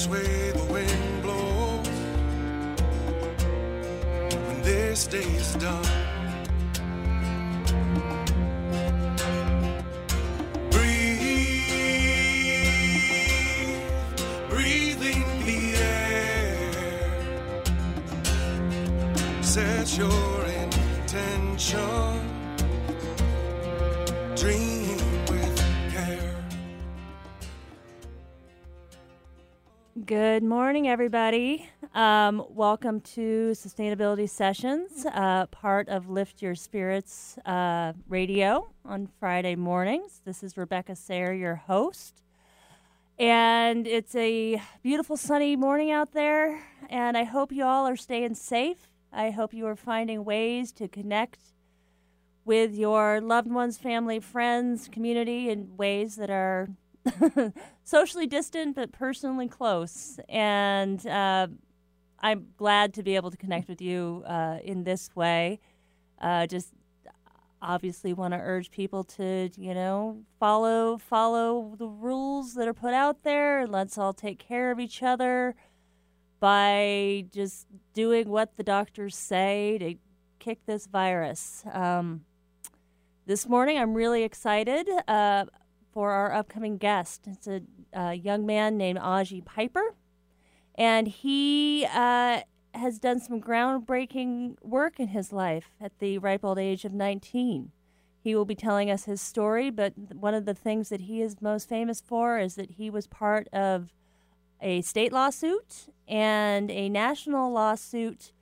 which way the wind blows when this day is done. Good morning, everybody. Um, welcome to Sustainability Sessions, uh, part of Lift Your Spirits uh, radio on Friday mornings. This is Rebecca Sayre, your host. And it's a beautiful sunny morning out there, and I hope you all are staying safe. I hope you are finding ways to connect with your loved ones, family, friends, community in ways that are socially distant but personally close. And uh, I'm glad to be able to connect with you uh, in this way. Uh, just obviously want to urge people to, you know, follow follow the rules that are put out there. Let's all take care of each other by just doing what the doctors say to kick this virus. Um, this morning, I'm really excited uh, for our upcoming guest. It's a, a young man named Aji Piper, and he uh, has done some groundbreaking work in his life at the ripe old age of 19. He will be telling us his story, but one of the things that he is most famous for is that he was part of a state lawsuit and a national lawsuit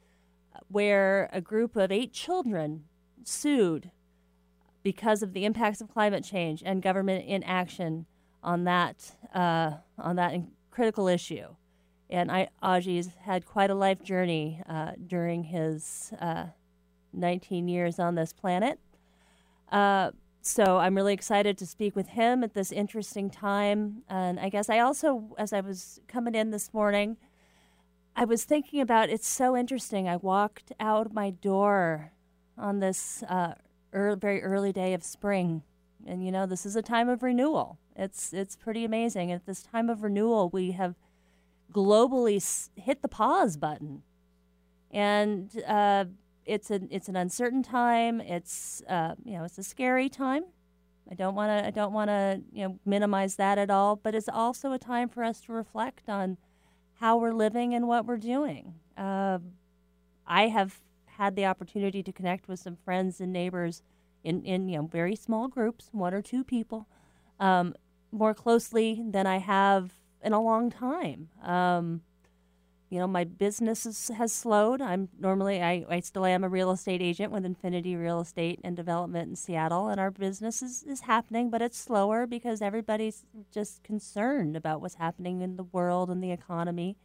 where a group of eight children sued because of the impacts of climate change and government inaction on that uh, on that critical issue. And I, Aji's had quite a life journey uh, during his uh, 19 years on this planet. Uh, so I'm really excited to speak with him at this interesting time. And I guess I also, as I was coming in this morning, I was thinking about it's so interesting. I walked out my door on this uh, early, very early day of spring, and you know this is a time of renewal. It's it's pretty amazing. At this time of renewal, we have globally hit the pause button, and uh, it's an it's an uncertain time. It's uh, you know it's a scary time. I don't want to I don't want to you know minimize that at all. But it's also a time for us to reflect on how we're living and what we're doing. Uh, I have had the opportunity to connect with some friends and neighbors in, in you know very small groups, one or two people, um, more closely than I have in a long time. Um, you know, my business is, has slowed. I'm normally I, I still am a real estate agent with Infinity Real Estate and Development in Seattle, and our business is, is happening, but it's slower because everybody's just concerned about what's happening in the world and the economy.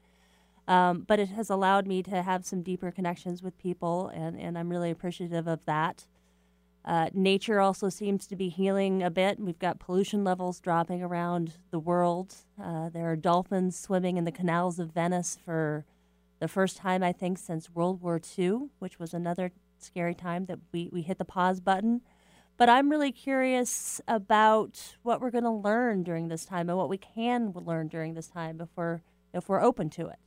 Um, but it has allowed me to have some deeper connections with people, and, and I'm really appreciative of that. Uh, nature also seems to be healing a bit. We've got pollution levels dropping around the world. Uh, there are dolphins swimming in the canals of Venice for the first time, I think, since World War II, which was another scary time that we, we hit the pause button. But I'm really curious about what we're going to learn during this time and what we can learn during this time if we're, if we're open to it.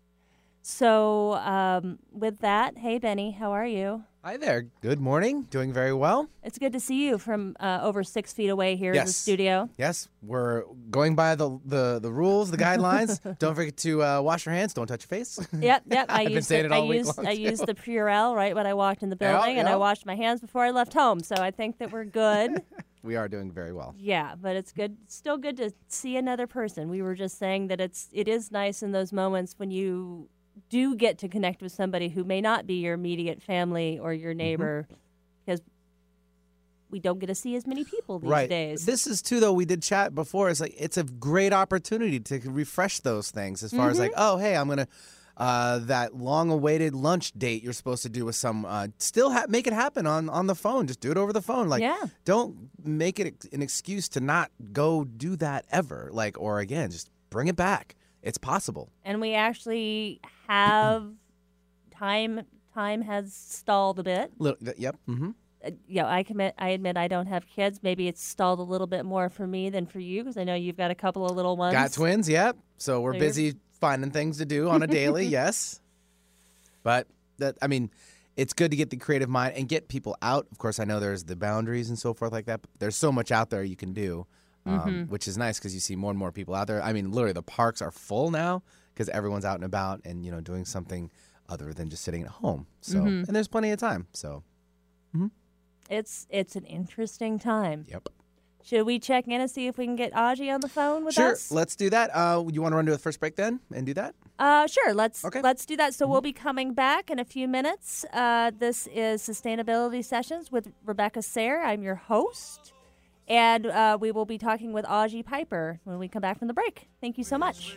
So, um, with that, hey, Benny, how are you? Hi there. Good morning. Doing very well. It's good to see you from uh, over six feet away here in the studio. Yes, we're going by the the, the rules, the guidelines. Don't forget to uh, wash your hands. Don't touch your face. Yep, yep. I I've been used it all I week used I too. used the Purell right when I walked in the Yeah, building, and I washed my hands before I left home. So I think that we're good. we are doing very well. yeah, but it's good. Still good to see another person. We were just saying that it's it is nice in those moments when you do get to connect with somebody who may not be your immediate family or Mm-hmm. your neighbor, because we don't get to see as many people these right. days. This is too though. We did chat before. It's like it's a great opportunity to refresh those things. As far as like, Mm-hmm. oh hey, I'm gonna. Uh, that long-awaited lunch date you're supposed to do with some, uh, still ha- make it happen on on the phone. Just do it over the phone. Like, Yeah. don't make it an excuse to not go do that ever. Like, or again, just bring it back. It's possible. and we actually have time. Time has stalled a bit. Little, yep. Mm-hmm. uh, you know, I commit. I admit I don't have kids. Maybe it's stalled a little bit more for me than for you because I know you've got a couple of little ones. Got twins, yep. So we're So you're- busy finding things to do on a daily, yes. But that I mean, it's good to get the creative mind and get people out. Of course, I know there's the boundaries and so forth like that. But there's so much out there you can do, um, which is nice because you see more and more people out there. I mean, literally, the parks are full now because everyone's out and about and you know doing something other than just sitting at home. So and there's plenty of time. So It's it's an interesting time. yep. Should we check in and see if we can get Aji on the phone with Sure, us? Sure, let's do that. Uh, you want to run to the first break then and do that? Uh, sure. Let's Okay. let's do that. So we'll be coming back in a few minutes. Uh, this is Sustainability Sessions with Rebecca Sayre. I'm your host, and uh, we will be talking with Aji Piper when we come back from the break. Thank you so much.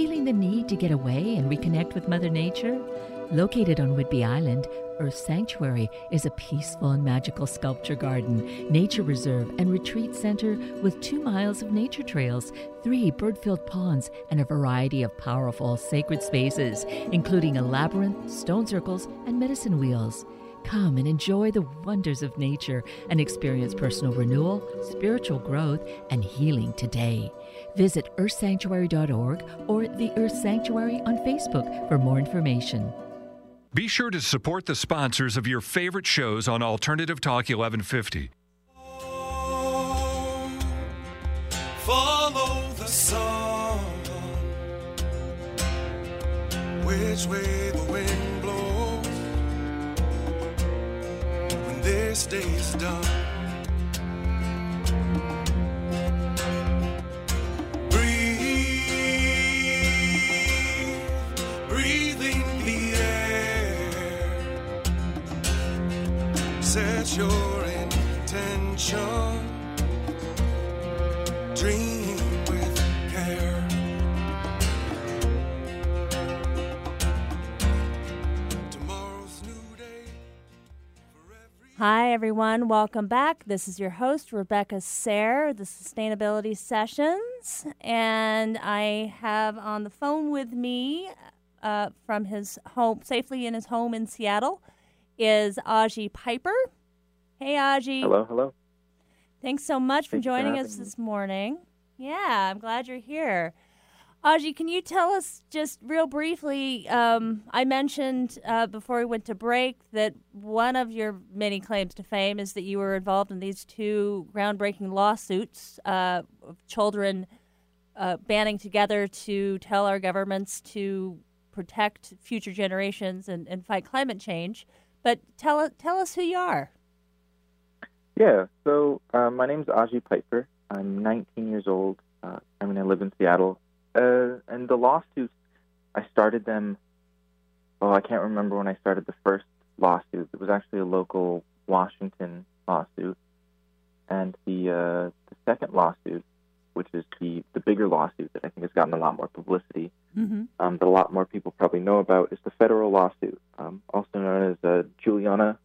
Feeling the need to get away and reconnect with Mother Nature? Located on Whidbey Island, Earth Sanctuary is a peaceful and magical sculpture garden, nature reserve, and retreat center with two miles of nature trails, three bird filled ponds, and a variety of powerful sacred spaces, including a labyrinth, stone circles, and medicine wheels. Come and enjoy the wonders of nature and experience personal renewal, spiritual growth, and healing today. Visit earthsanctuary.org or the Earth Sanctuary on Facebook for more information. Be sure to support the sponsors of your favorite shows on Alternative Talk 1150. Follow the sun. Which way the wind blows when this day's done. Set your intention. Dream with care. Hi, everyone. Welcome back. This is your host, Rebecca Sayre, the Sustainability Sessions. And I have on the phone with me uh, from his home, safely in his home in Seattle, is Aji Piper. Hey, Aji. Hello, hello. Thanks so much for Thanks for joining having us me. this morning. Yeah, I'm glad you're here. Aji, can you tell us just real briefly? Um, I mentioned uh, before we went to break that one of your many claims to fame is that you were involved in these two groundbreaking lawsuits uh, of children uh, banding together to tell our governments to protect future generations and, and fight climate change. But tell, tell us who you are. Yeah, so uh, my name's Aji Piper. I'm 19 years old. Uh, I mean, I live in Seattle. Uh, and the lawsuits, I started them, oh, I can't remember when I started the first lawsuit. It was actually a local Washington lawsuit. And the, uh, the second lawsuit, which is the, the bigger lawsuit that I think has gotten a lot more publicity, Mm-hmm. um, that a lot more people probably know about, is the federal lawsuit, um, also known as uh, Juliana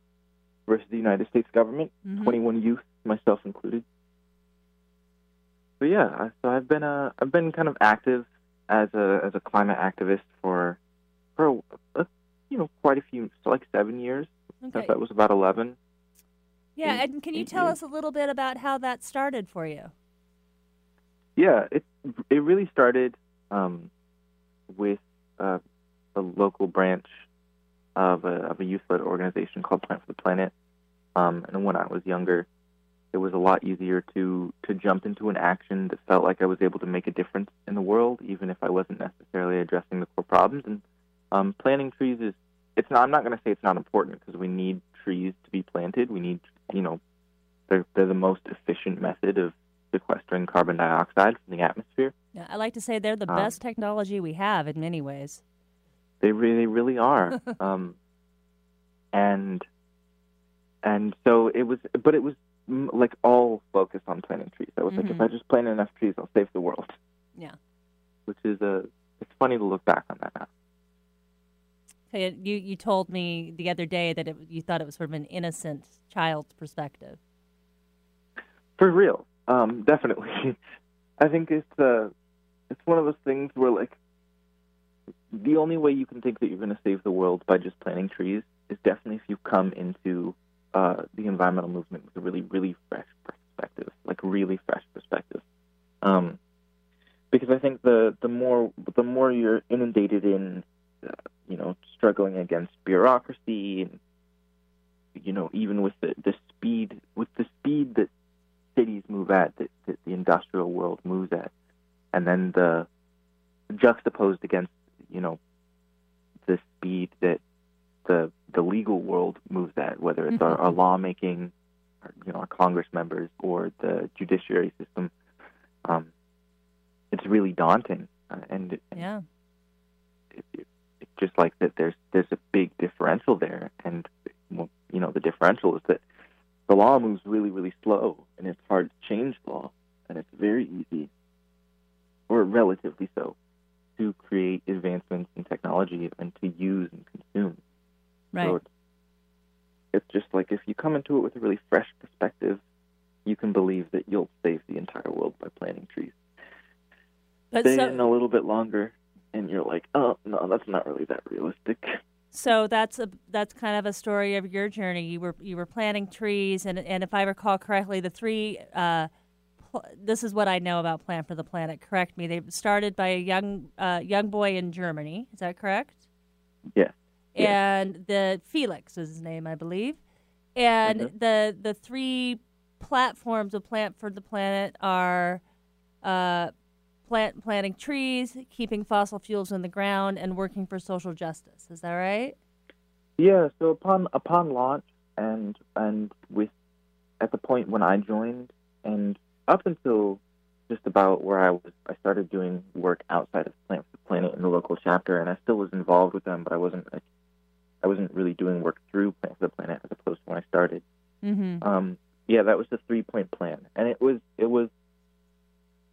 versus the United States government. Mhm. 21 youth myself included. So yeah, so I've been uh, I've been kind of active as a as a climate activist for for a, a, you know quite a few, so like seven years. Okay. Since I was about eleven. Yeah, eight- and can you tell us a little bit about how that started for you? Yeah, it it really started um, with uh, a local branch of a of a youth-led organization called Plant for the Planet. Um, and when I was younger, it was a lot easier to to jump into an action that felt like I was able to make a difference in the world, even if I wasn't necessarily addressing the core problems. And um, planting trees is it's not. I'm not going to say it's not important because we need trees to be planted. We need you know they're they're the most efficient method of sequestering carbon dioxide from the atmosphere. Yeah, I like to say they're the Um, best technology we have in many ways. They really, really are. um, and and so it was, but it was mm, like all focused on planting trees. I was like, if Mhm. I just plant enough trees, I'll save the world. Yeah. Which is a, it's funny to look back on that now. So you you you told me the other day that it, you thought it was sort of an innocent child's perspective. For real, um, definitely. I think it's uh, it's one of those things where like the only way you can think that you're going to save the world by just planting trees is definitely if you come into uh, the environmental movement with a really, really fresh perspective, like really fresh perspective. Um, because I think the the more the more you're inundated in, uh, you know, struggling against bureaucracy and you know, even with the, the speed with the speed that cities move at, that, that the industrial world moves at, and then the juxtaposed against, you know, the speed that the the legal world moves at, whether it's our, our lawmaking, our, you know, our Congress members or the judiciary system, um, it's really daunting, uh, and, and Yeah. it, it, it's just like that. There's there's a big differential there, and well, you know the differential is that the law moves really really slow, and it's hard to change law, and it's very easy, or relatively so, to create advancements in technology and to use and consume. Right. So it's, it's just like if you come into it with a really fresh perspective, you can believe that you'll save the entire world by planting trees. But Stay so- in a little bit longer, and you're like, oh no, that's not really that realistic. So that's a that's kind of a story of your journey. You were you were planting trees, and and if I recall correctly, the three. Uh, pl- this is what I know about Plant for the Planet. Correct me. They started by a young uh, young boy in Germany. Is that correct? Yeah. And the Felix is his name, I believe. And Mhm. the the three platforms of Plant for the Planet are uh, plant planting trees, keeping fossil fuels in the ground, and working for social justice. Is that right? Yeah. So upon upon launch, and and with at the point when I joined, and up until just about where I was, I started doing work outside of Plant for the Planet in the local chapter, and I still was involved with them, but I wasn't like I wasn't really doing work through Plant for the Planet as opposed to when I started. Mm-hmm. Um, yeah, that was the three point plan, and it was it was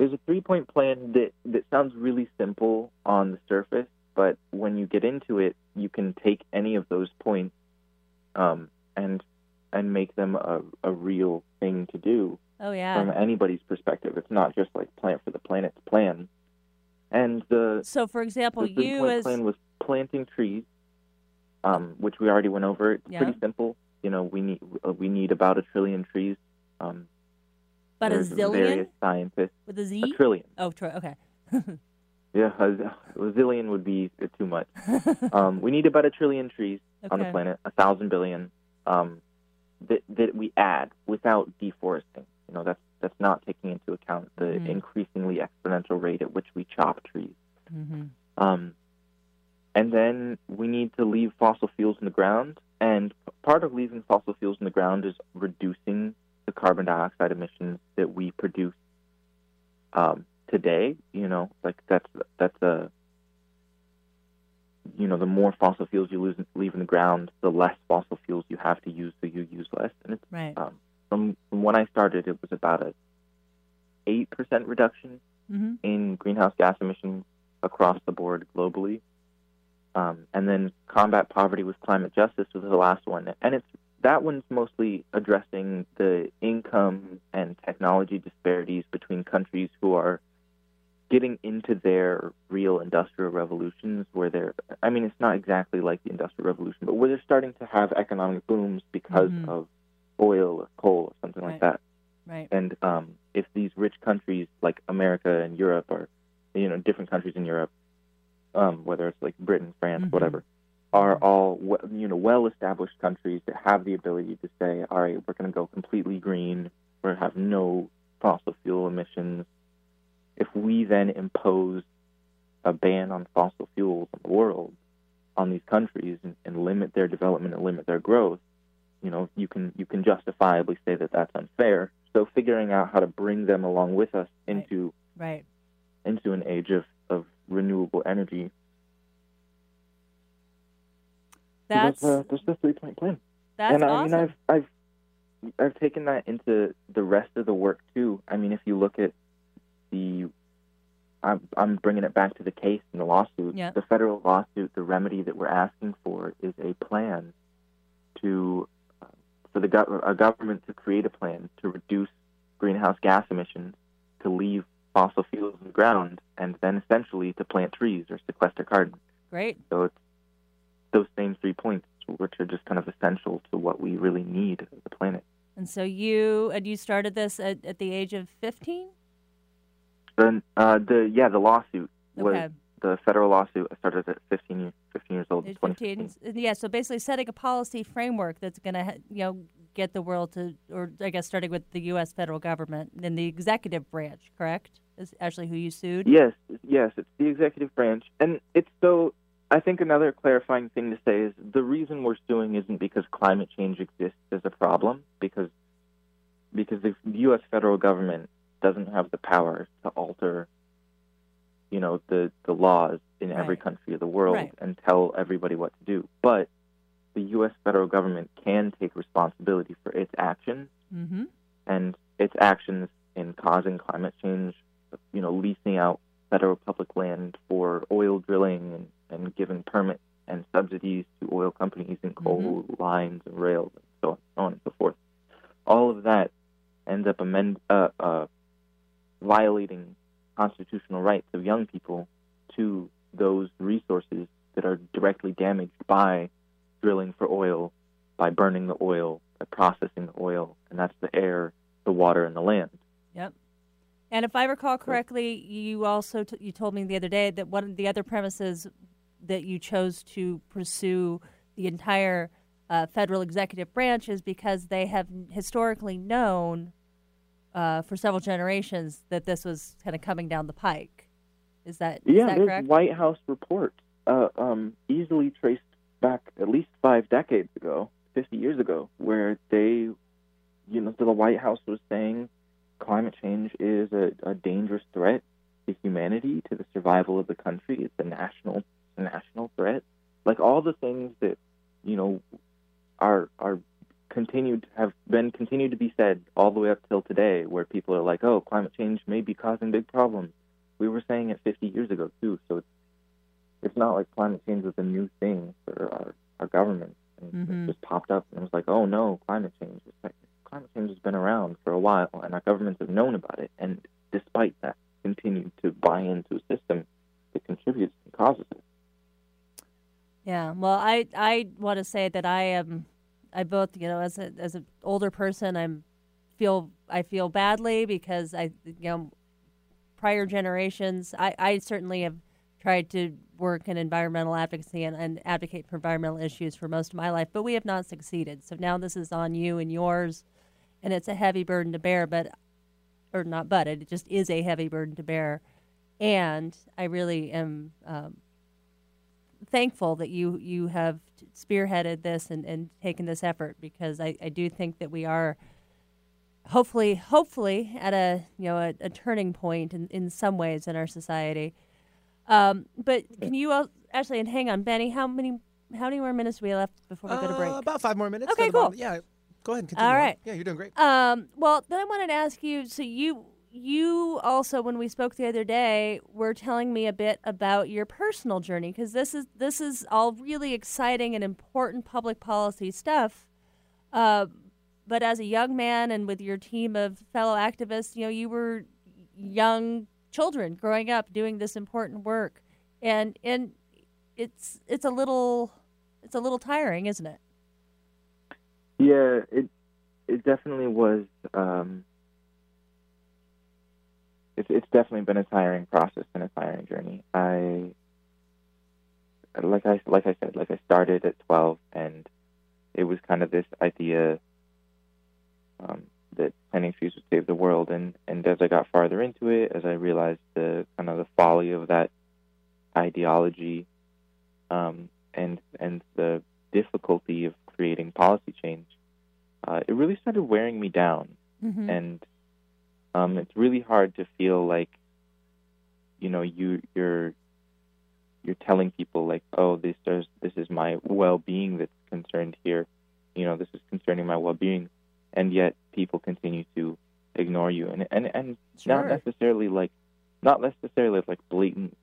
was a three point plan that that sounds really simple on the surface, but when you get into it, you can take any of those points um, and and make them a, a real thing to do Oh yeah. from anybody's perspective. It's not just like plant for the planet's plan. And the So, for example, the you as plan was planting trees, um, which we already went over. It's Yeah. pretty simple. You know, we need uh, we need about a trillion trees. Um, but a there's zillion Various scientists. with a Z. A trillion. Oh, tr- okay. Yeah, a, a zillion would be too much. um, we need about a trillion trees on the planet, a thousand billion, um, that that we add without deforesting. You know, that's that's not taking into account the Mhm. increasingly exponential rate at which we chop trees. mm-hmm. Um, and then we need to leave fossil fuels in the ground. And part of leaving fossil fuels in the ground is reducing the carbon dioxide emissions that we produce um, today. You know, like that's that's a you know, the more fossil fuels you lose, leave in the ground, the less fossil fuels you have to use, so you use less. And it's Right. um, from from when I started, it was about a eight percent reduction Mm-hmm. in greenhouse gas emissions across the board globally. Um, and then combat poverty with climate justice was the last one. And it's that one's mostly addressing the income and technology disparities between countries who are getting into their real industrial revolutions where they're I mean it's not exactly like the industrial revolution, but where they're starting to have economic booms because Mhm. of oil or coal or something Right. like that. Right. And um, if these rich countries like America and Europe or you know different countries in Europe, um, whether it's like Britain, France, Mhm. whatever, are all you know well-established countries that have the ability to say, all right, we're going to go completely green, we're going to have no fossil fuel emissions. If we then impose a ban on fossil fuels in the world on these countries and, and limit their development and limit their growth, you know, you can you can justifiably say that that's unfair. So figuring out how to bring them along with us Right. into Right. into an age of, of renewable energy. So That's that's, uh, that's the three point plan. that's and I awesome. mean, I've I've I've taken that into the rest of the work too. I mean, if you look at the, I'm I'm bringing it back to the case in the lawsuit. Yeah. The federal lawsuit, the remedy that we're asking for is a plan to uh, for the gov- a government to create a plan to reduce greenhouse gas emissions, to leave fossil fuels in the ground, and then essentially to plant trees or sequester carbon. Great. So it's those same three points, which are just kind of essential to what we really need as a planet. And so you and you started this at, at the age of 15? Then uh, the yeah, the lawsuit was Okay. the federal lawsuit. I started at 15, years, 15 years old. in Age 2015. 15. Yeah, so basically setting a policy framework that's going to, you know, get the world to, or I guess starting with the U.S. federal government and the executive branch, correct? Is actually who you sued? Yes, yes, it's the executive branch, and it's so. I think another clarifying thing to say is the reason we're suing isn't because climate change exists as a problem, because because the U.S. federal government doesn't have the power to alter, you know, the the laws in every country of the world Right. and tell everybody what to do. But the U.S. federal government can take responsibility for its actions Mm-hmm. and its actions in causing climate change, you know, leasing out federal public land for oil drilling and, and giving permits and subsidies to oil companies and coal lines and rails and so on and so forth. All of that ends up amend, uh, uh, violating constitutional rights of young people to those resources that are directly damaged by drilling for oil, by burning the oil, by processing the oil, and that's the air, the water, and the land. Yep. And if I recall correctly, you also t- you told me the other day that one of the other premises that you chose to pursue the entire uh, federal executive branch is because they have historically known uh, for several generations that this was kind of coming down the pike. Is that is Yeah, that there's correct? White House reports uh, um, easily traced back at least five decades ago, 50 years ago, where they, you know, the White House was saying climate change is a, a dangerous threat to humanity, to the survival of the country. It's a national, national threat. Like all the things that, you know, are are continued have been continued to be said all the way up till today, where people are like, "Oh, climate change may be causing big problems." We were saying it 50 years ago too, so it's it's not like climate change was a new thing for our our government, and Mhm. it just popped up and it was like, "Oh no, climate change!" It's like climate change has been around for a while, and our governments have known about it, and despite that, continue to buy into a system that contributes and causes it. Yeah. Well, I I want to say that I am I both you know as a as an older person I'm feel I feel badly because I you know prior generations I I certainly have tried to work in environmental advocacy and, and advocate for environmental issues for most of my life, but we have not succeeded. So now this is on you and yours, and it's a heavy burden to bear. But or not, but it just is a heavy burden to bear. And I really am um, thankful that you you have spearheaded this and, and taken this effort because I, I do think that we are hopefully hopefully at a you know a, a turning point in, in some ways in our society. Um, but can you all, actually and hang on, Benny? How many how many more minutes do we have left before we go to Uh, break? About five more minutes. Okay, cool. Yeah, go ahead and continue. All on. Yeah, you're doing great. Um, well, then I wanted to ask you. So you you also, when we spoke the other day, were telling me a bit about your personal journey because this is this is all really exciting and important public policy stuff. Uh, but as a young man and with your team of fellow activists, you know, you were young children growing up doing this important work, and and it's it's a little it's a little tiring, isn't it? Yeah, it it definitely was. Um, it's it's definitely been a tiring process and a tiring journey. I like I like I said, like I started at twelve, and it was kind of this idea um, that planting trees would save the world, and and as I got farther into it, as I realized the kind of the folly of that ideology, um, and and the difficulty of creating policy change, uh, it really started wearing me down, Mm-hmm. and um, it's really hard to feel like you know you you're you're telling people like oh this is this is my well-being that's concerned here. You know this is concerning my well-being. And yet people continue to ignore you. And and and not necessarily like not necessarily like blatant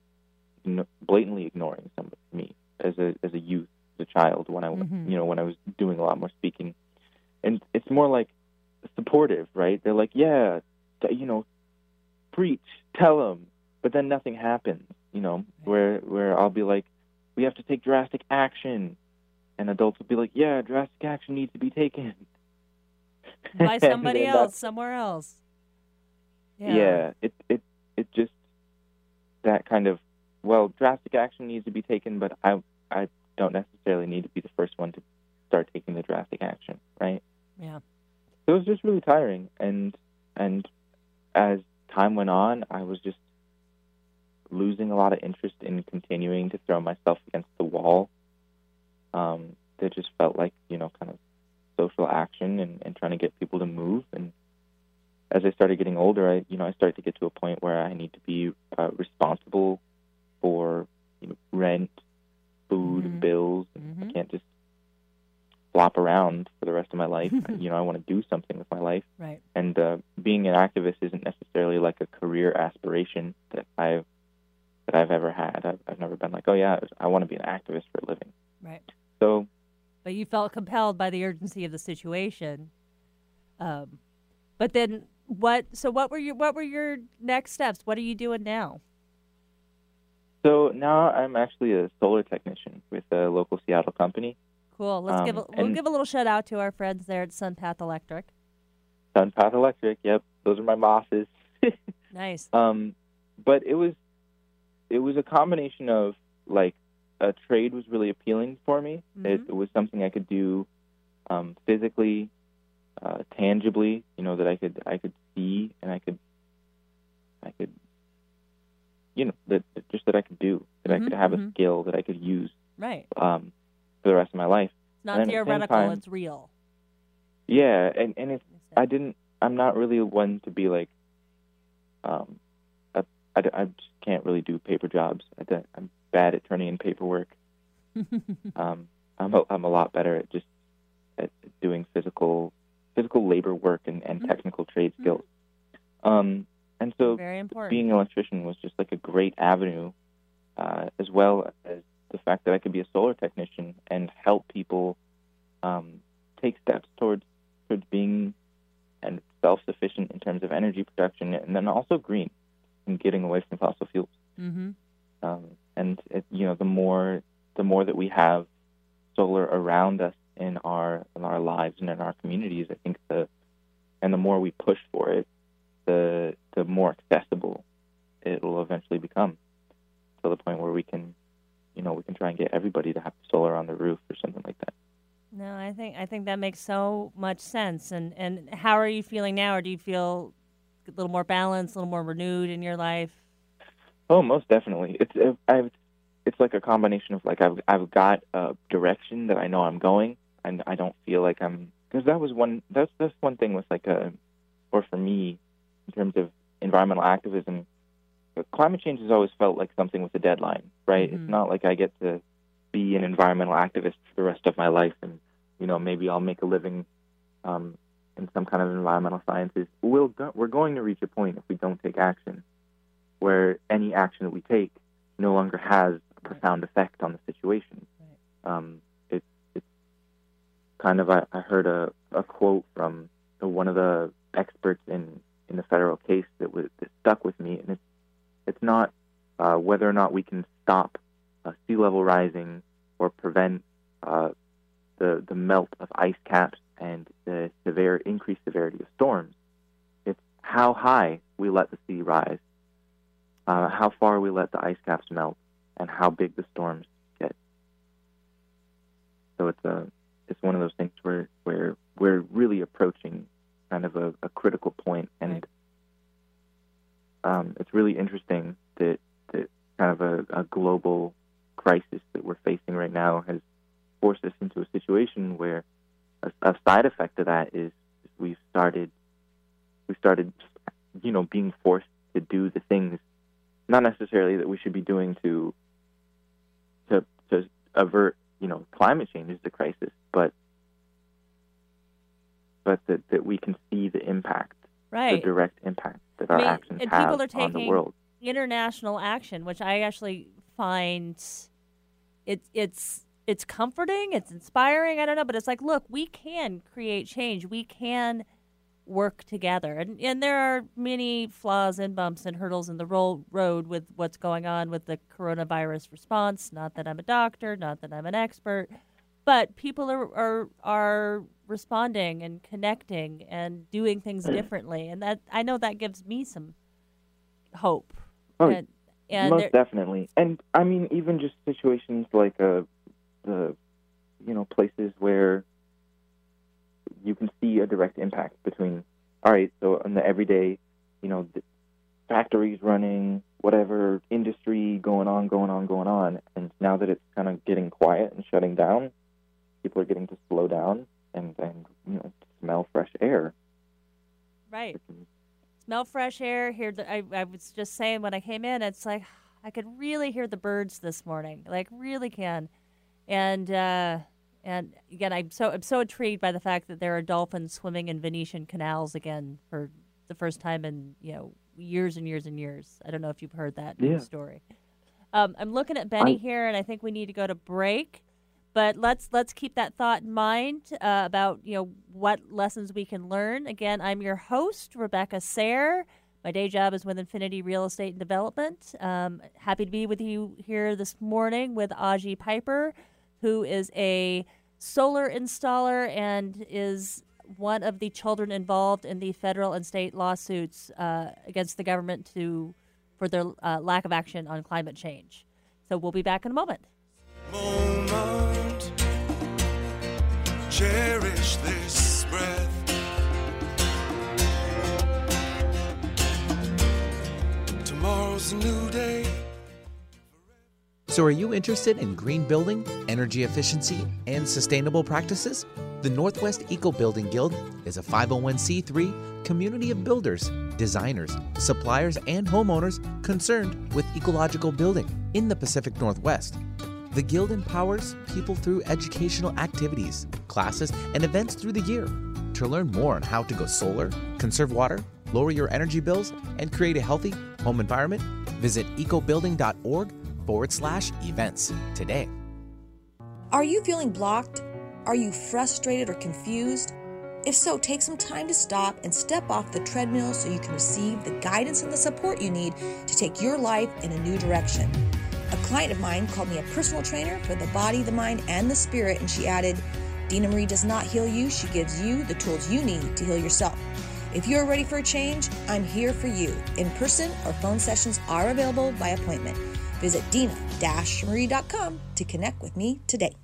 blatantly ignoring somebody me as a as a youth a child when I Mhm. you know when I was doing a lot more speaking and it's more like supportive right they're like yeah you know preach tell them but then nothing happens you know where where I'll be like we have to take drastic action and adults will be like yeah drastic action needs to be taken By somebody else, somewhere else. yeah. it it it just that kind of well drastic action needs to be taken but i i don't necessarily need to be the first one to start taking the drastic action right? Yeah. so it was just really tiring. And and as time went on i was just losing a lot of interest in continuing to throw myself against the wall um it just felt like you know kind of social action and, and trying to get people to move. And as I started getting older, I you know I started to get to a point where I need to be uh, responsible for you know rent, food, Mhm. bills. Mhm. I can't just flop around for the rest of my life. you know I want to do something with my life, Right. and uh, being an activist isn't necessarily like a career aspiration that I've that I've ever had. I've, I've never been like, oh yeah, I want to be an activist for a living. Right. So But you felt compelled by the urgency of the situation. Um, but then what? So what were your what were your next steps? What are you doing now? So now I'm actually a solar technician with a local Seattle company. Cool. Let's give a, Um, we'll give a little shout out to our friends there at Sunpath Electric. Sunpath Electric. Yep, those are my bosses. Nice. um, but it was it was a combination of like a trade was really appealing for me. It, it was something I could do um, physically, uh, tangibly. You know that I could I could see and I could I could you know that that- just that I could do that I Mhm, could have mhm. a skill that I could use Right. um, for the rest of my life. It's not at the theoretical. time- it's real. Yeah, and and it's I didn't. I'm not really one to be like. Um, I, I, I just can't really do paper jobs. I, I'm bad at turning in paperwork. um, I'm a, I'm a lot better at just at doing physical physical labor work and, and technical trade skills. Um, and so Very important. being an electrician was just like a great avenue, uh, as well as the fact that I could be a solar technician and help people um, take steps towards towards being and self-sufficient in terms of energy production, and then also green and getting away from fossil fuels. mm-hmm. Um, and it, you know, the more the more that we have solar around us in our in our lives and in our communities, I think the and the more we push for it, the the more accessible it will eventually become to the point where we can, you know, we can try and get everybody to have solar on the roof or something like that. No, I think I think that makes so much sense. And and how are you feeling now? Or do you feel a little more balanced, a little more renewed in your life? Oh, most definitely. It's it, I've it's like a combination of like I've I've got a direction that I know I'm going, and I don't feel like I'm because that was one that's that's one thing with like a or for me in terms of environmental activism. Climate change has always felt like something with a deadline, right? Mhm. It's not like I get to be an environmental activist for the rest of my life, and you know maybe I'll make a living um, in some kind of environmental sciences. We'll go, we're going to reach a point if we don't take action where any action that we take no longer has a profound effect on the situation. Um, it, it's kind of I, I heard a a quote from one of the experts in, in the federal case that was that stuck with me, and it's it's not uh, whether or not we can stop uh, sea level rising or prevent uh, the the melt of ice caps and the severe increased severity of storms. It's how high we let the sea rise, uh, how far we let the ice caps melt, and how big the storms get. So it's a it's one of those things where where we're really approaching kind of a, a critical point, and um, it's really interesting that that kind of a, a global crisis that we're facing right now has forced us into a situation where a, a side effect of that is we've started we started you know being forced to do the things not necessarily that we should be doing to to to avert you know climate change is the crisis but but that, that we can see the impact right the direct impact that I our mean, actions and have people are on the taking world international action, which I actually find it's it's it's comforting, it's inspiring. I don't know, but it's like, look, we can create change. We can work together, and and there are many flaws and bumps and hurdles in the ro- road with what's going on with the coronavirus response. Not that I'm a doctor, not that I'm an expert, but people are are are responding and connecting and doing things differently, and that I know that gives me some hope. Oh, and, and most definitely. And i mean even just situations like uh the you know places where you can see a direct impact between all right so in the everyday you know the factories running whatever industry going on going on going on. And now that it's kind of getting quiet and shutting down people are getting to slow down and and you know smell fresh air right. Smell fresh air. Hear the. I, I was just saying when I came in, it's like I could really hear the birds this morning. Like really can, and uh, and again, I'm so I'm so intrigued by the fact that there are dolphins swimming in Venetian canals again for the first time in you know years and years and years. I don't know if you've heard that Yeah. story. Um, I'm looking at Benny I- here, and I think we need to go to break. But let's let's keep that thought in mind uh, about you know what lessons we can learn. Again, I'm your host Rebecca Sayre. My day job is with Infinity Real Estate and Development. Um, happy to be with you here this morning with Aji Piper, who is a solar installer and is one of the children involved in the federal and state lawsuits uh, against the government to for their uh, lack of action on climate change. So we'll be back in a moment. moment. Cherish this breath. Tomorrow's a new day. So, are you interested in green building, energy efficiency, and sustainable practices? The Northwest Eco Building Guild is a 501c3 community of builders, designers, suppliers, and homeowners concerned with ecological building in the Pacific Northwest. The Guild empowers people through educational activities, classes, and events through the year. To learn more on how to go solar, conserve water, lower your energy bills, and create a healthy home environment, visit ecobuilding.org forward slash events today. Are you feeling blocked? Are you frustrated or confused? If so, take some time to stop and step off the treadmill so you can receive the guidance and the support you need to take your life in a new direction. A client of mine called me a personal trainer for the body, the mind, and the spirit, and she added, Dina Marie does not heal you, she gives you the tools you need to heal yourself. If you're ready for a change, I'm here for you. In person or phone sessions are available by appointment. Visit dina-marie.com to connect with me today.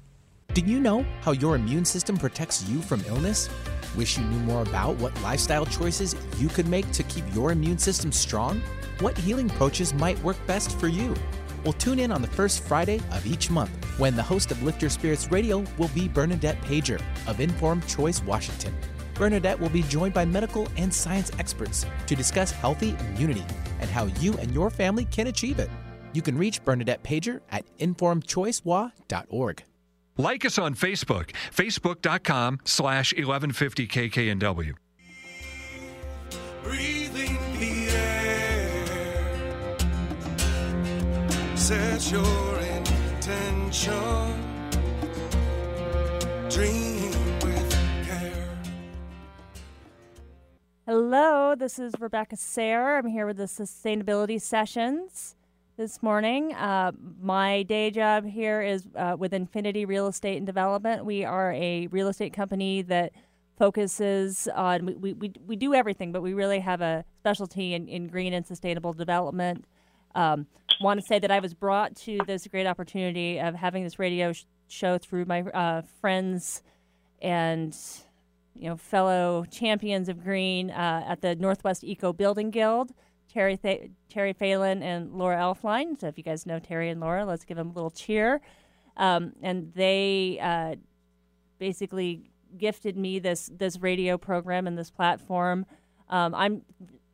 Did you know how your immune system protects you from illness? Wish you knew more about what lifestyle choices you could make to keep your immune system strong? What healing approaches might work best for you? Well, tune in on the first Friday of each month when the host of Lift Your Spirits Radio will be Bernadette Pajer of Informed Choice Washington. Bernadette will be joined by medical and science experts to discuss healthy immunity and how you and your family can achieve it. You can reach Bernadette Pajer at informedchoicewa.org. Like us on Facebook, facebook.com slash 1150 Your intention. Dream with care. Hello, this is Rebecca Sayre. I'm here with the Sustainability Sessions this morning. Uh, my day job here is uh, with Infinity Real Estate and Development. We are a real estate company that focuses on, we, we, we do everything, but we really have a specialty in, in green and sustainable development. Um, want to say that I was brought to this great opportunity of having this radio sh- show through my uh, friends and you know fellow champions of green uh, at the Northwest Eco Building Guild, Terry Th- Terry Phelan and Laura Elfline. So if you guys know Terry and Laura, let's give them a little cheer. Um, and they uh, basically gifted me this this radio program and this platform. Um, I'm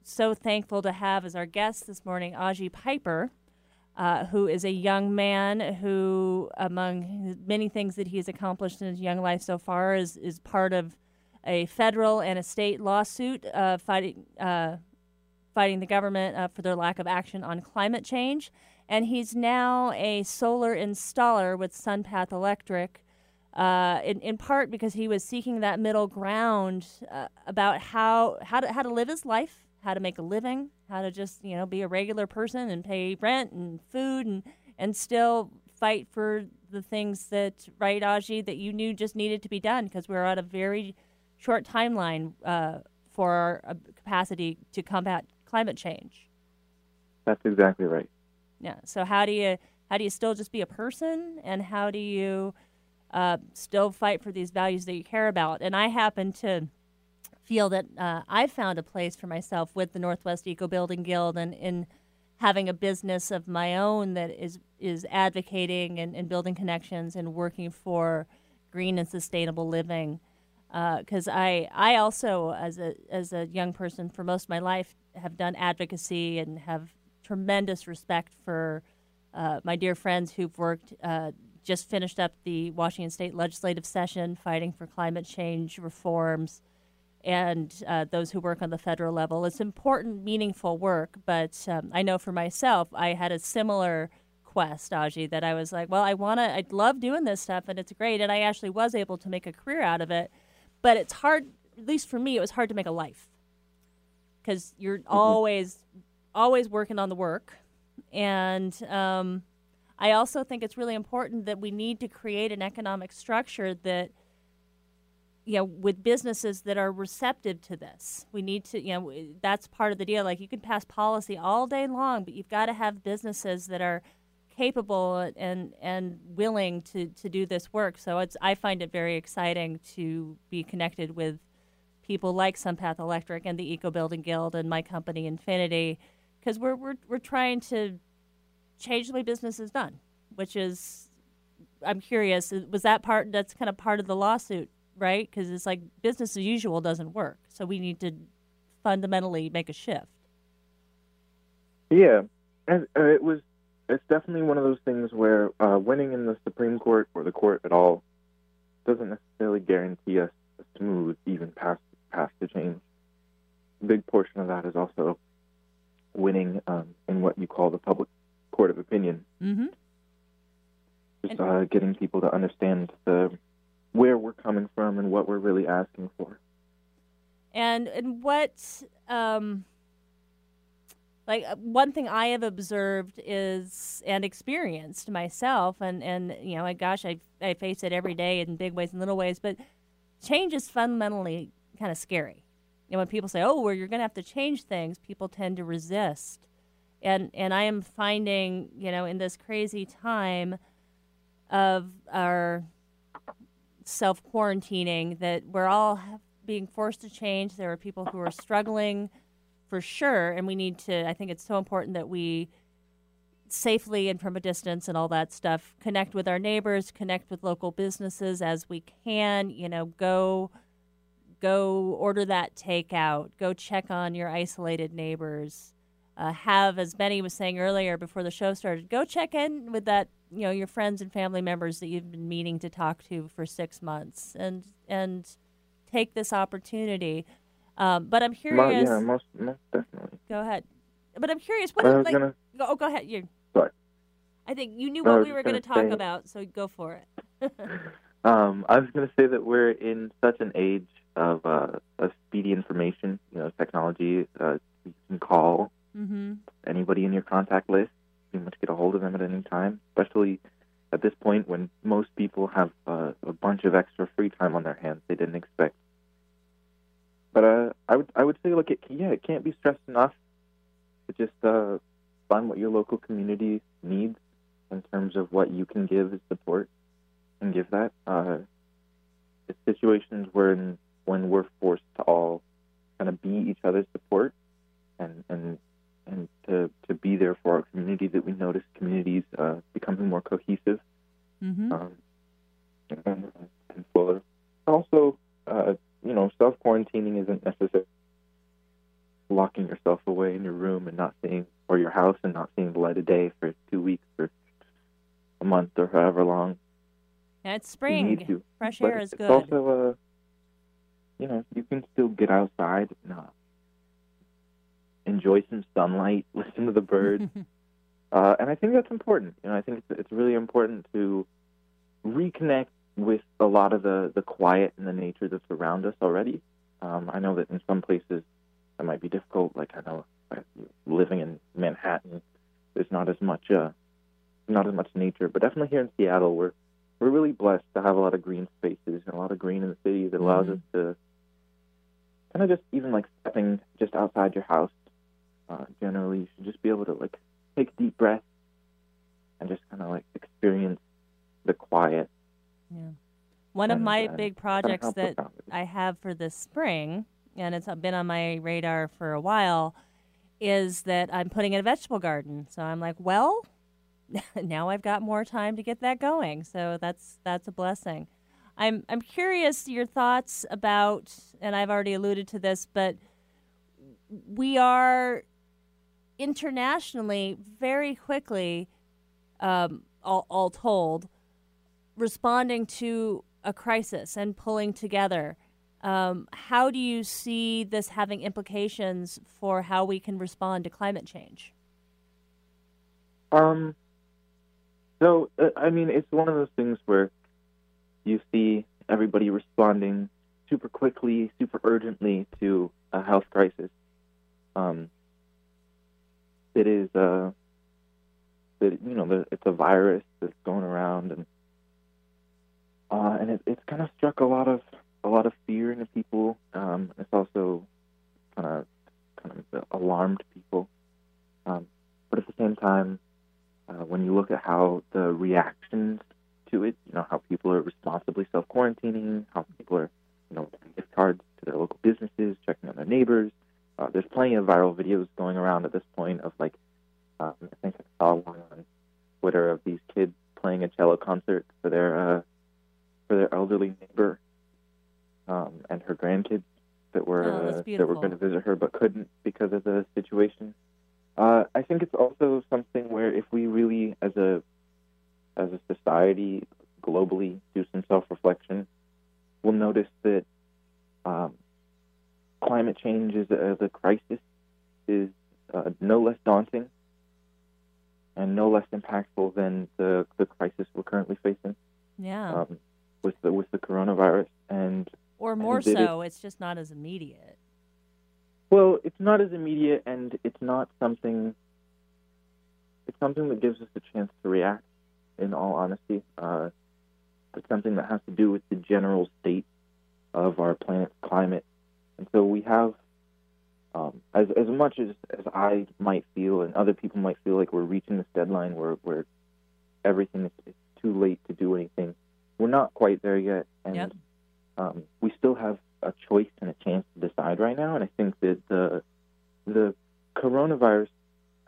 so thankful to have as our guest this morning Aji Piper. Uh, who is a young man who, among many things that he's accomplished in his young life so far, is, is part of a federal and a state lawsuit uh, fighting uh, fighting the government uh, for their lack of action on climate change. And he's now a solar installer with SunPath Electric, uh, in, in part because he was seeking that middle ground uh, about how, how, to, how to live his life, how to make a living, how to just you know be a regular person and pay rent and food and, and still fight for the things that, right, Aji, that you knew just needed to be done because we're at a very short timeline uh, for our uh, capacity to combat climate change. That's exactly right. Yeah. So how do you how do you still just be a person, and how do you uh, still fight for these values that you care about? And I happen to feel that uh, I found a place for myself with the Northwest Eco Building Guild, and in having a business of my own that is is advocating and, and building connections and working for green and sustainable living. Because uh, I I also as a as a young person for most of my life have done advocacy and have tremendous respect for uh, my dear friends who've worked uh, just finished up the Washington State legislative session fighting for climate change reforms and uh, those who work on the federal level. It's important, meaningful work, but um, I know for myself I had a similar quest, Aji, that I was like, well, I want to, I love doing this stuff and it's great. And I actually was able to make a career out of it but it's hard at least for me it was hard to make a life because you're mm-hmm. always always working on the work and um, i also think it's really important that we need to create an economic structure that you know with businesses that are receptive to this we need to you know that's part of the deal like you can pass policy all day long but you've got to have businesses that are capable and and willing to to do this work. So it's I find it very exciting to be connected with people like SunPath Electric and the Eco Building Guild and my company Infinity because we're we're we're trying to change the way business is done, which is I'm curious was that part that's kind of part of the lawsuit, right? Because it's like business as usual doesn't work, so we need to fundamentally make a shift. Yeah, and uh, it was it's definitely one of those things where uh, winning in the Supreme Court or the court at all doesn't necessarily guarantee us a smooth, even path path to change. A big portion of that is also winning um, in what you call the public court of opinion. Mm-hmm. Just uh, getting people to understand the where we're coming from and what we're really asking for. And and what um, like uh, one thing I have observed is and experienced myself, and and you know, gosh, I I face it every day in big ways and little ways, but change is fundamentally kind of scary. Know, when people say, "Oh, well, you're going to have to change things," people tend to resist, and and I am finding, you know, in this crazy time of our self quarantining that we're all being forced to change. There are people who are struggling for sure. And we need to, I think it's so important that we safely and from a distance and all that stuff connect with our neighbors, connect with local businesses as we can, you know, go go order that takeout, go check on your isolated neighbors. Uh, have as Benny was saying earlier before the show started, go check in with that, you know, your friends and family members that you've been meaning to talk to for six months, and and take this opportunity. Um, but I'm curious. yeah, most, most definitely. Go ahead. But I'm curious. What is, like? Gonna... Oh, go ahead. You. Sorry. I think you knew what we were going to talk about, so go for it. um, I was going to say that we're in such an age of, uh, of speedy information. You know, technology. Uh, you can call Mm-hmm. anybody in your contact list. Pretty much get a hold of them at any time, especially at this point when most people have uh, a bunch of extra free time on their hands they didn't expect. But uh, I would I would say like it yeah it can't be stressed enough to just uh, find what your local community needs in terms of what you can give as support and give that. Uh, it's situations when when we're forced to all kind of be each other's support and and and to, to be there for our community that we notice communities uh, becoming more cohesive Mm-hmm. um, and, and fuller. Also, uh, you know, self quarantining isn't necessarily locking yourself away in your room and not seeing, or your house and not seeing the light of day for two weeks or a month or however long Yeah, it's spring. Fresh But air is it's good. also, uh, you know, you can still get outside and uh, enjoy some sunlight, listen to the birds. Uh, and I think that's important. You know, I think it's, it's really important to reconnect with a lot of the, the quiet and the nature that's around us already. Um, I know that in some places that might be difficult. Like I know living in Manhattan, there's not as much uh, not as much nature, but definitely here in Seattle, we're we're really blessed to have a lot of green spaces and a lot of green in the city that allows Mhm. us to kind of just even like stepping just outside your house. Uh, generally, you should just be able to like take a deep breath and just kind of like experience the quiet. Yeah. One of my uh, big projects that. I have for this spring, and it's been on my radar for a while, is that I'm putting in a vegetable garden. So I'm like, well, now I've got more time to get that going. So that's that's a blessing. I'm I'm curious your thoughts about, and I've already alluded to this, but we are internationally very quickly, um, all, all told, responding to a crisis and pulling together. Um, how do you see this having implications for how we can respond to climate change? Um. So uh, I mean, it's one of those things where you see everybody responding super quickly, super urgently to a health crisis. Um. It is uh. That you know, it's a virus that's going around, and uh, and it, it's kind of struck a lot of a lot of fear into people. Um, it's also kind of kind of alarmed people. Um, but at the same time, uh, when you look at how the reactions to it, you know, how people are responsibly self quarantining, how people are, you know, giving gift cards to their local businesses, checking on their neighbors. Uh, there's plenty of viral videos going around at this point of like, um, I think I saw one on Twitter of these kids playing a cello concert for their uh, for their elderly neighbor um, and her grandkids that were Oh, uh, that were going to visit her but couldn't because of the situation. Uh, I think it's also something where if we really, as a as a society, globally, do some self reflection, we'll notice that um, climate change is as a crisis is uh, no less daunting and no less impactful than the the crisis we're currently facing Yeah. um, with the with the coronavirus. And or more it- so, it's just not as immediate. Well, it's not as immediate, and it's not something. It's something that gives us a chance to react. In all honesty, uh, it's something that has to do with the general state of our planet's climate, and so we have, um, as as much as as I might feel, and other people might feel like we're reaching this deadline where where everything is, is too late to do anything. We're not quite there yet, and Yep. um, we still have a choice and a chance to decide right now. And I think that the the coronavirus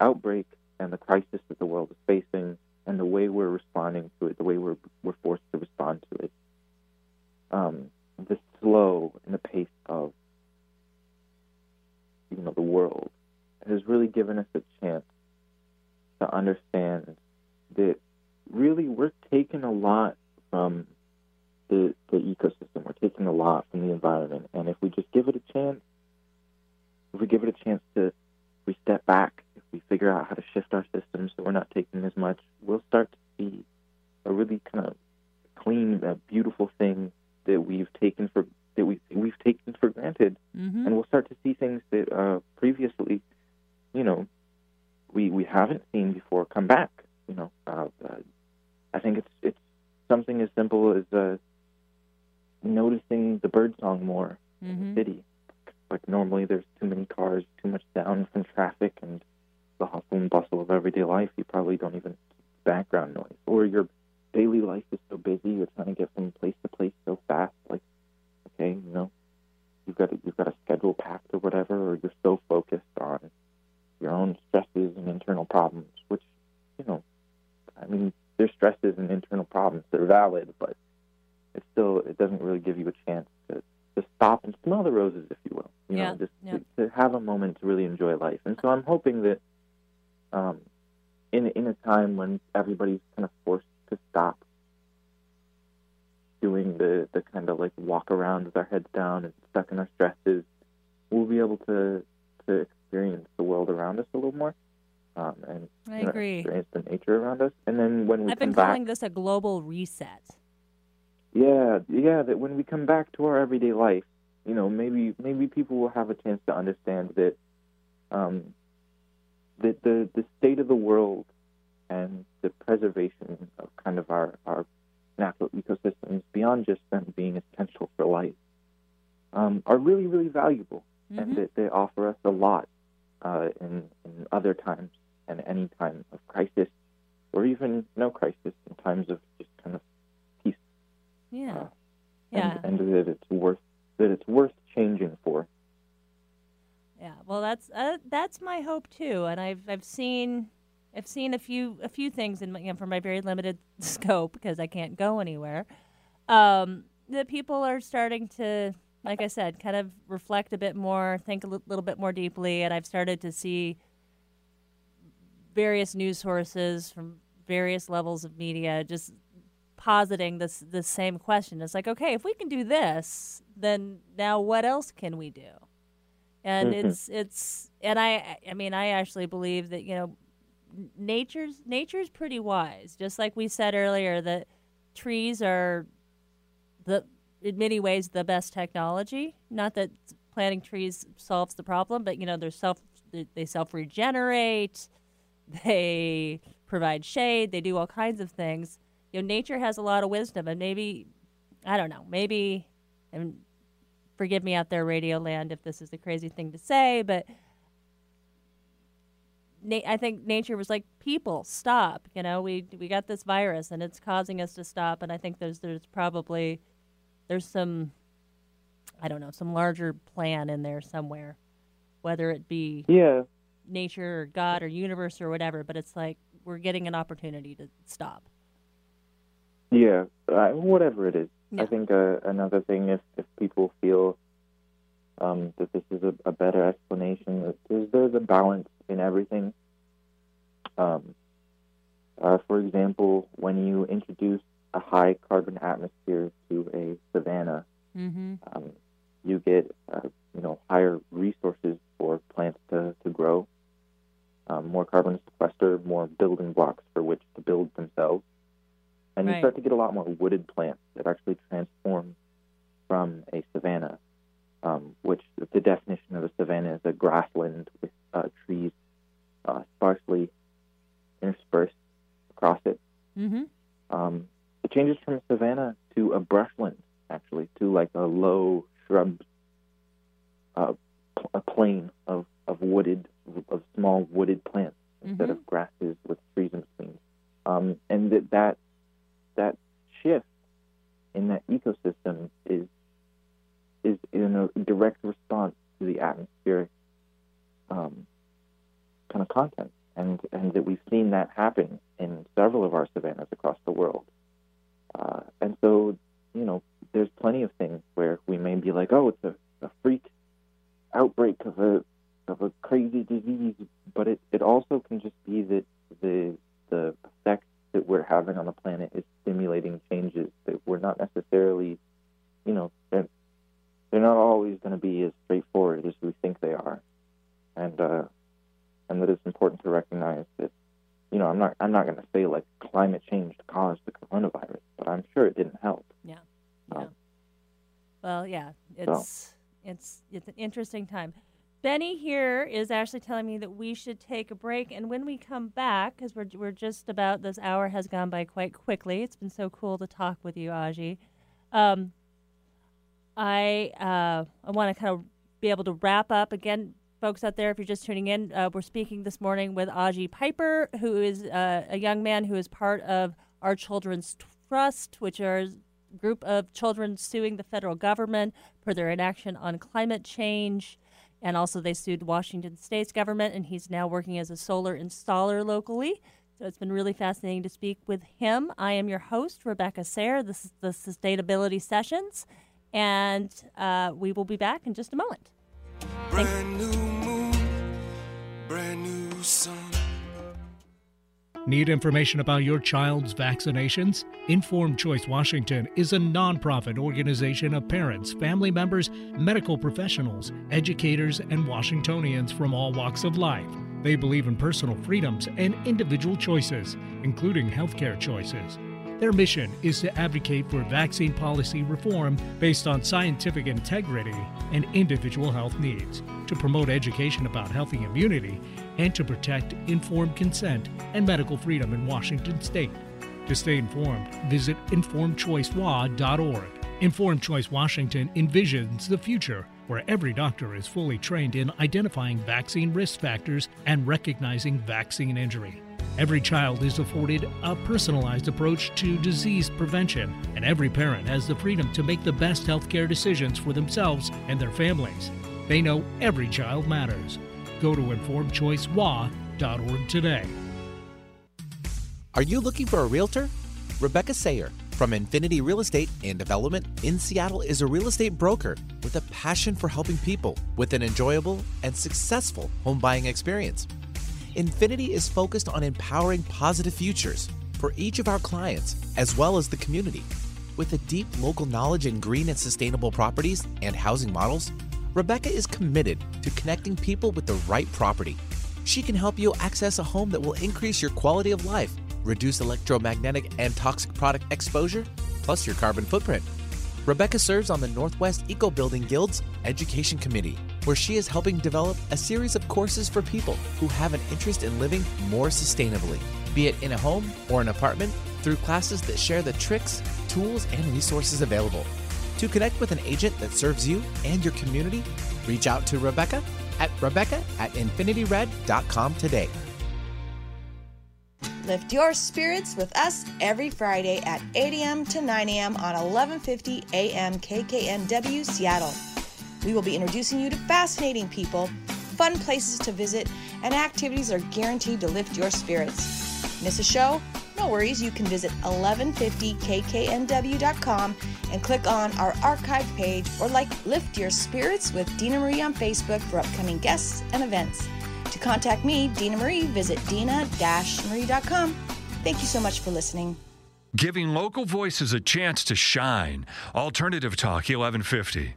outbreak and the crisis that the world is facing, and the way we're responding to it, the way we're we're forced to respond to it, um, the slow and the pace of know the world has really given us a chance to understand that really we're taking a lot from the the ecosystem. We're taking a lot from the environment, and if we just give it a chance, if we give it a chance to, we step back, if we figure out how to shift our systems so we're not taking as much, we'll start to see a really kind of clean, uh, beautiful thing that we've taken for that we we've taken for granted, Mm-hmm. and we'll start to see things that uh, previously, you know, we we haven't seen before come back. You know, uh, uh, I think it's it's something as simple as uh, noticing the bird song more in Mm-hmm. the city. Like normally, there's too many cars, too much sound from traffic, and the hustle and bustle of everyday life. You probably don't even background noise, or your daily life is so busy. You're trying to get from place to place so fast. Like, okay, you know, you've got a, you've got a schedule packed or whatever, or you're so focused on your own stresses and internal problems, which, you know, I mean, there's stresses and internal problems that are valid, but it still it doesn't really give you a chance to, to stop and smell the roses, if you will. You Yeah, know, just yeah. to, to have a moment to really enjoy life. And so I'm hoping that um, in in a time when everybody's kind of forced to stop doing the the kind of like walk around with our heads down and stuck in our stresses, we'll be able to to experience the world around us a little more. Um, and I you know, agree. experience the nature around us, and then when we I've been back, calling this a global reset. yeah, yeah. That when we come back to our everyday life, you know, maybe maybe people will have a chance to understand that, um, that the the state of the world and the preservation of kind of our our natural ecosystems beyond just them being essential for life, um, are really really valuable, and Mhm. that they offer us a lot uh, in in other times and any time of crisis, or even no crisis in times of just kind of peace Yeah. uh, Yeah. and, and that it's worth that it's worth changing for. Yeah, well, that's uh, that's my hope too, and I've I've seen I've seen a few a few things in my, you know, from my very limited scope because I can't go anywhere. Um, that people are starting to, like I said, kind of reflect a bit more, think a little bit more deeply, and I've started to see various news sources from various levels of media just positing this this same question. It's like, okay, if we can do this, then now what else can we do? And Mhm. it's it's and I I mean I actually believe that you know nature's nature's pretty wise. Just like we said earlier that trees are the in many ways the best technology. Not that planting trees solves the problem, but you know they're self they- self regenerate. They provide shade. They do all kinds of things. You know, nature has a lot of wisdom, and maybe I don't know. Maybe and forgive me out there, Radio Land, if this is a crazy thing to say, but na- I think nature was like, people, stop. You know, we we got this virus, and it's causing us to stop. And I think there's there's probably there's some I don't know some larger plan in there somewhere, whether it be Yeah, nature or God or universe or whatever. But it's like we're getting an opportunity to stop. yeah, uh, whatever it is. Yeah. I think uh, another thing, if if people feel um, that this is a, a better explanation, there's, there's a balance in everything. Um, uh, for example, when you introduce a high carbon atmosphere to a savanna, Mm-hmm. um, you get uh, you know higher resources for plants to, to grow, um, more carbon sequester, more building blocks for which to build themselves, and Right. you start to get a lot more wooded plants that actually transform from a savanna, um, which the definition of a savanna is a grassland with uh, trees uh, sparsely interspersed across it. Mm-hmm. Um, it changes from a savanna to a brushland, actually, to like a low shrub, uh, pl- a plain of, of wooded, of small wooded plants instead Mhm. of grasses with trees in between. Um, and that, that that shift in that ecosystem is is in a direct response to the atmospheric um, kind of content, and and that we've seen that happen in several of our savannas across the world. Uh, and so, you know, there's plenty of things where we may be like, oh, it's a, a freak outbreak of a of a crazy disease, but it, it also can just be that the the effect that we're having on the planet is stimulating changes that we're not necessarily, you know, they're, not always going to be as straightforward as we think they are, and uh, and that it's important to recognize that, you know, I'm not I'm not going to say like climate change caused the coronavirus, but I'm sure it didn't help. Yeah. Um, Well, yeah. It's so. it's it's an interesting time. Benny here is actually telling me that we should take a break, and when we come back, because we're we're just about this hour has gone by quite quickly. It's been so cool to talk with you, Aji. Um, I uh, I want to kind of be able to wrap up again, folks out there. If you're just tuning in, uh, we're speaking this morning with Aji Piper, who is uh, a young man who is part of our Children's Trust, which are a group of children suing the federal government for their inaction on climate change. And also, they sued Washington State's government, and he's now working as a solar installer locally. So it's been really fascinating to speak with him. I am your host, Rebecca Sayre. This is the Sustainability Sessions, and uh, we will be back in just a moment. Brand new moon, brand new sun. Need information about your child's vaccinations? Informed Choice Washington is a nonprofit organization of parents, family members, medical professionals, educators, and Washingtonians from all walks of life. They believe in personal freedoms and individual choices, including healthcare choices. Their mission is to advocate for vaccine policy reform based on scientific integrity and individual health needs, to promote education about healthy immunity, and to protect informed consent and medical freedom in Washington state. To stay informed, visit informedchoicewa.org. Informed Choice Washington envisions the future where every doctor is fully trained in identifying vaccine risk factors and recognizing vaccine injury. Every child is afforded a personalized approach to disease prevention, and every parent has the freedom to make the best healthcare decisions for themselves and their families. They know every child matters. Go to informedchoicewa.org today. Are you looking for a realtor? Rebecca Sayre from Infinity Real Estate and Development in Seattle is a real estate broker with a passion for helping people with an enjoyable and successful home buying experience. Infinity is focused on empowering positive futures for each of our clients as well as the community. With a deep local knowledge in green and sustainable properties and housing models, Rebecca is committed to connecting people with the right property. She can help you access a home that will increase your quality of life, reduce electromagnetic and toxic product exposure, plus your carbon footprint. Rebecca serves on the Northwest Eco Building Guild's Education Committee, where she is helping develop a series of courses for people who have an interest in living more sustainably, be it in a home or an apartment, through classes that share the tricks, tools, and resources available. To connect with an agent that serves you and your community, reach out to Rebecca at Rebecca at infinityred.com today. Lift your spirits with us every Friday at 8 a.m. to 9 a.m. on 1150 a.m. KKNW Seattle. We will be introducing you to fascinating people, fun places to visit, and activities are guaranteed to lift your spirits. Miss a show? No worries, you can visit 1150kknw.com and click on our archive page or like Lift Your Spirits with Dina Marie on Facebook for upcoming guests and events. To contact me, Dina Marie, visit dina-marie.com. Thank you so much for listening. Giving local voices a chance to shine. Alternative Talk 1150.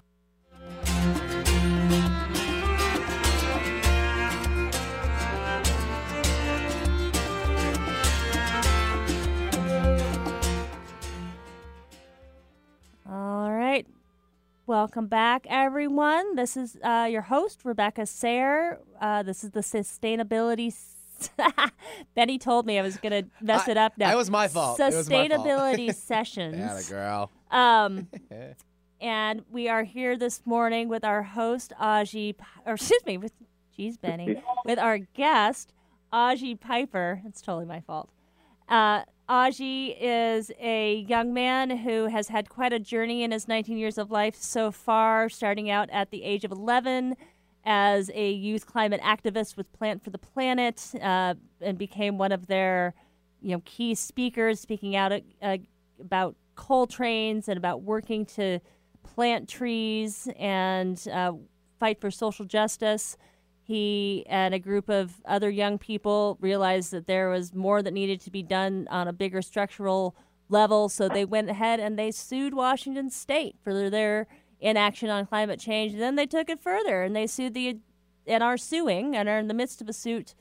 Welcome back, everyone. This is uh, your host, Rebecca Sayre. Uh, this is the Sustainability. S- Betty told me I was going to mess I- it up now. that was my fault. It was my fault. Sustainability sessions. Yeah, girl. Um, and we are here this morning with our host, Aji, or excuse me, with, geez, Benny, with our guest, Aji Piper. It's totally my fault. Uh, Aji is a young man who has had quite a journey in his 19 years of life so far, starting out at the age of 11 as a youth climate activist with Plant for the Planet, uh, and became one of their, you know, key speakers, speaking out about coal trains and about working to plant trees and uh, fight for social justice. He and a group of other young people realized that there was more that needed to be done on a bigger structural level, so they went ahead and they sued Washington State for their inaction on climate change. And then they took it further and they sued the and are suing and are in the midst of a suit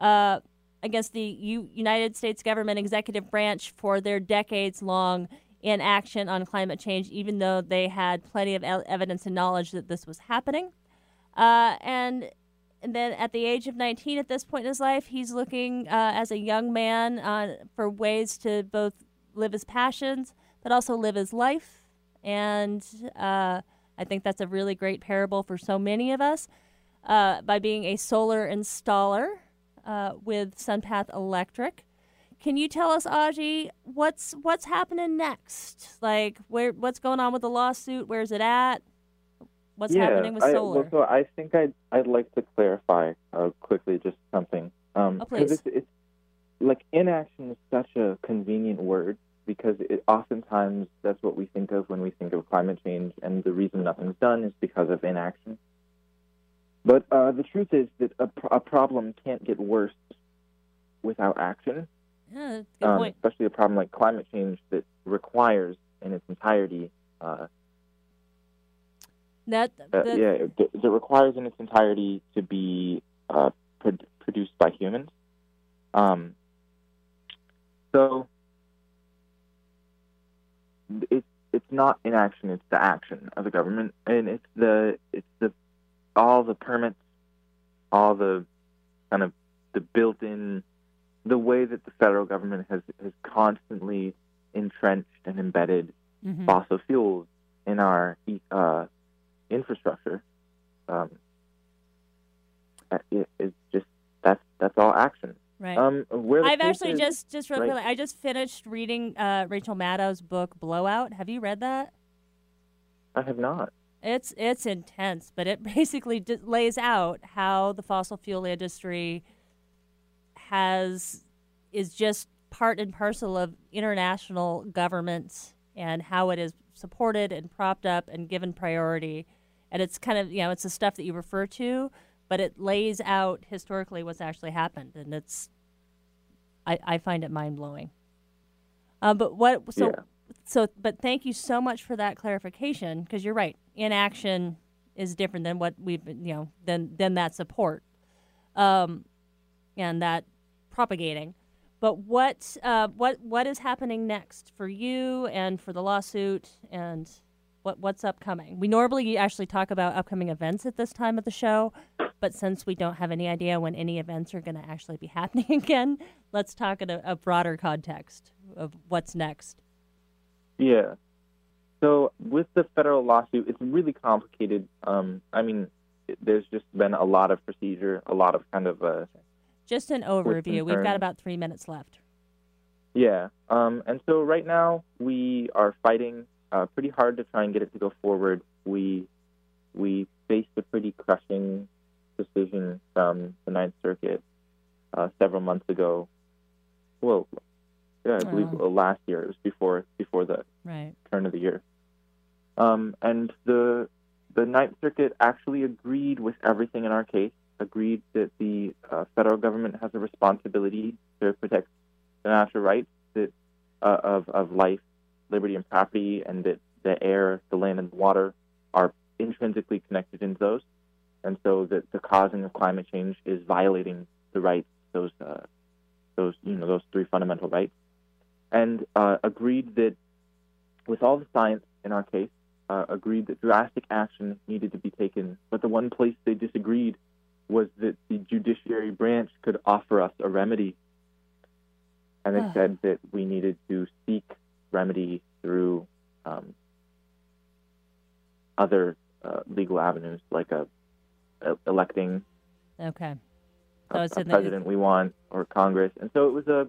uh, against the U- United States government executive branch for their decades long inaction on climate change, even though they had plenty of evidence and knowledge that this was happening. Uh, and and then at the age of 19, at this point in his life, he's looking uh, as a young man uh, for ways to both live his passions, but also live his life. And uh, I think that's a really great parable for so many of us. Uh, by being a solar installer uh, with SunPath Electric, can you tell us, Aji, what's what's happening next? Like, where what's going on with the lawsuit? Where's it at? What's yeah, happening with I. Well, so I think I'd I'd like to clarify uh, quickly just something. Um, Oh, please. It's, it's like inaction is such a convenient word because it oftentimes that's what we think of when we think of climate change, and the reason nothing's done is because of inaction. But uh, the truth is that a, a problem can't get worse without action. yeah, good um, point. especially a problem like climate change that requires in its entirety uh, That, uh, yeah, it, it requires in its entirety to be uh, pro- produced by humans. Um, so it's it's not inaction; it's the action of the government, and it's the it's the all the permits, all the kind of the built-in the way that the federal government has has constantly entrenched and embedded Mhm. fossil fuels in our uh, infrastructure. Um, uh, it, just that's that's all action. right. Um, where I've actually is- just just real right. quickly. I just finished reading uh, Rachel Maddow's book Blowout. Have you read that? I have not. It's it's intense, but it basically d- lays out how the fossil fuel industry has is just part and parcel of international governments and how it is supported and propped up and given priority. And it's kind of you know it's the stuff that you refer to, but it lays out historically what's actually happened, and it's I, I find it mind blowing. Uh, but what so Yeah. so but thank you so much for that clarification because you're right inaction is different than what we've been you know than than that support um and that propagating but what uh what what is happening next for you and for the lawsuit and what what's upcoming we normally actually talk about upcoming events at this time of the show but since we don't have any idea when any events are going to actually be happening again let's talk in a, a broader context of what's next Yeah. So with the federal lawsuit, it's really complicated. Um, I mean, there's just been a lot of procedure, a lot of kind of uh, Just an overview. We've got about three minutes left. Yeah. Um, and so right now we are fighting uh, pretty hard to try and get it to go forward. We we faced a pretty crushing decision from the Ninth Circuit uh, several months ago. Well, yeah, I believe Oh. last year. It was before before the Right. turn of the year. Um, and the the Ninth Circuit actually agreed with everything in our case. Agreed that the uh, federal government has a responsibility to protect the natural rights that uh, of of life, liberty, and property, and that the air, the land, and the water are intrinsically connected in those, and so that the causing of climate change is violating the rights those uh, those you know those three fundamental rights, and uh, agreed that with all the science in our case, uh, agreed that drastic action needed to be taken. But the one place they disagreed was that the judiciary branch could offer us a remedy. And they said that we needed to seek remedy through um, other uh, legal avenues, like a, a electing Okay. a, So it's a in the- president we want or Congress. And so it was a it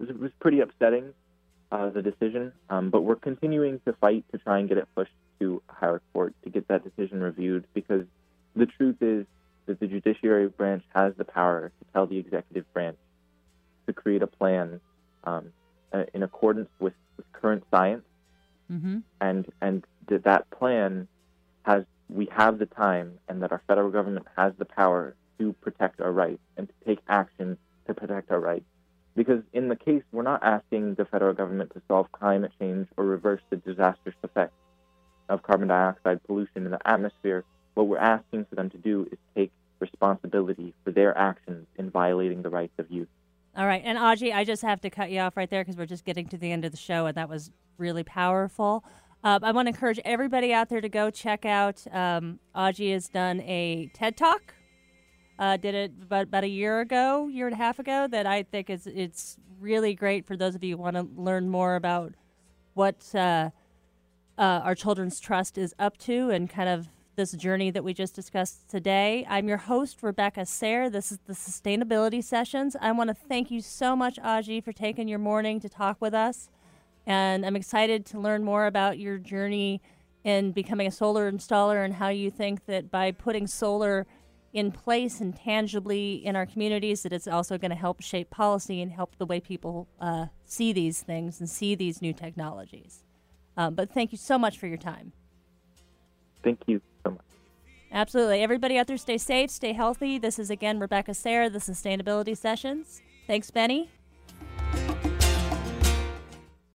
was, it was pretty upsetting uh, the decision. Um, but we're continuing to fight to try and get it pushed to a higher court to get that decision reviewed because the truth is that the judiciary branch has the power to tell the executive branch to create a plan um, uh, in accordance with, with current science. Mm-hmm. and and that that plan has we have the time and that our federal government has the power to protect our rights and to take action to protect our rights. Because in the case we're not asking the federal government to solve climate change or reverse the disastrous effects of carbon dioxide pollution in the atmosphere. What we're asking for them to do is take responsibility for their actions in violating the rights of youth All right. And Aji, I just have to cut you off right there because we're just getting to the end of the show, and that was really powerful. Uh, I want to encourage everybody out there to go check out. Um, Aji has done a TED Talk. Uh, did it about, about a year ago, year and a half ago. That I think is it's really great for those of you who want to learn more about what uh, uh, our Children's Trust is up to and kind of this journey that we just discussed today. I'm your host, Rebecca Sayre. This is the Sustainability Sessions. I want to thank you so much, Aji, for taking your morning to talk with us. And I'm excited to learn more about your journey in becoming a solar installer and how you think that by putting solar in place and tangibly in our communities, that it's also going to help shape policy and help the way people uh, see these things and see these new technologies. Um, but thank you so much for your time. Thank you. Absolutely. Everybody out there, stay safe, stay healthy. This is again Rebecca Sayre, the Sustainability Sessions. Thanks, Benny.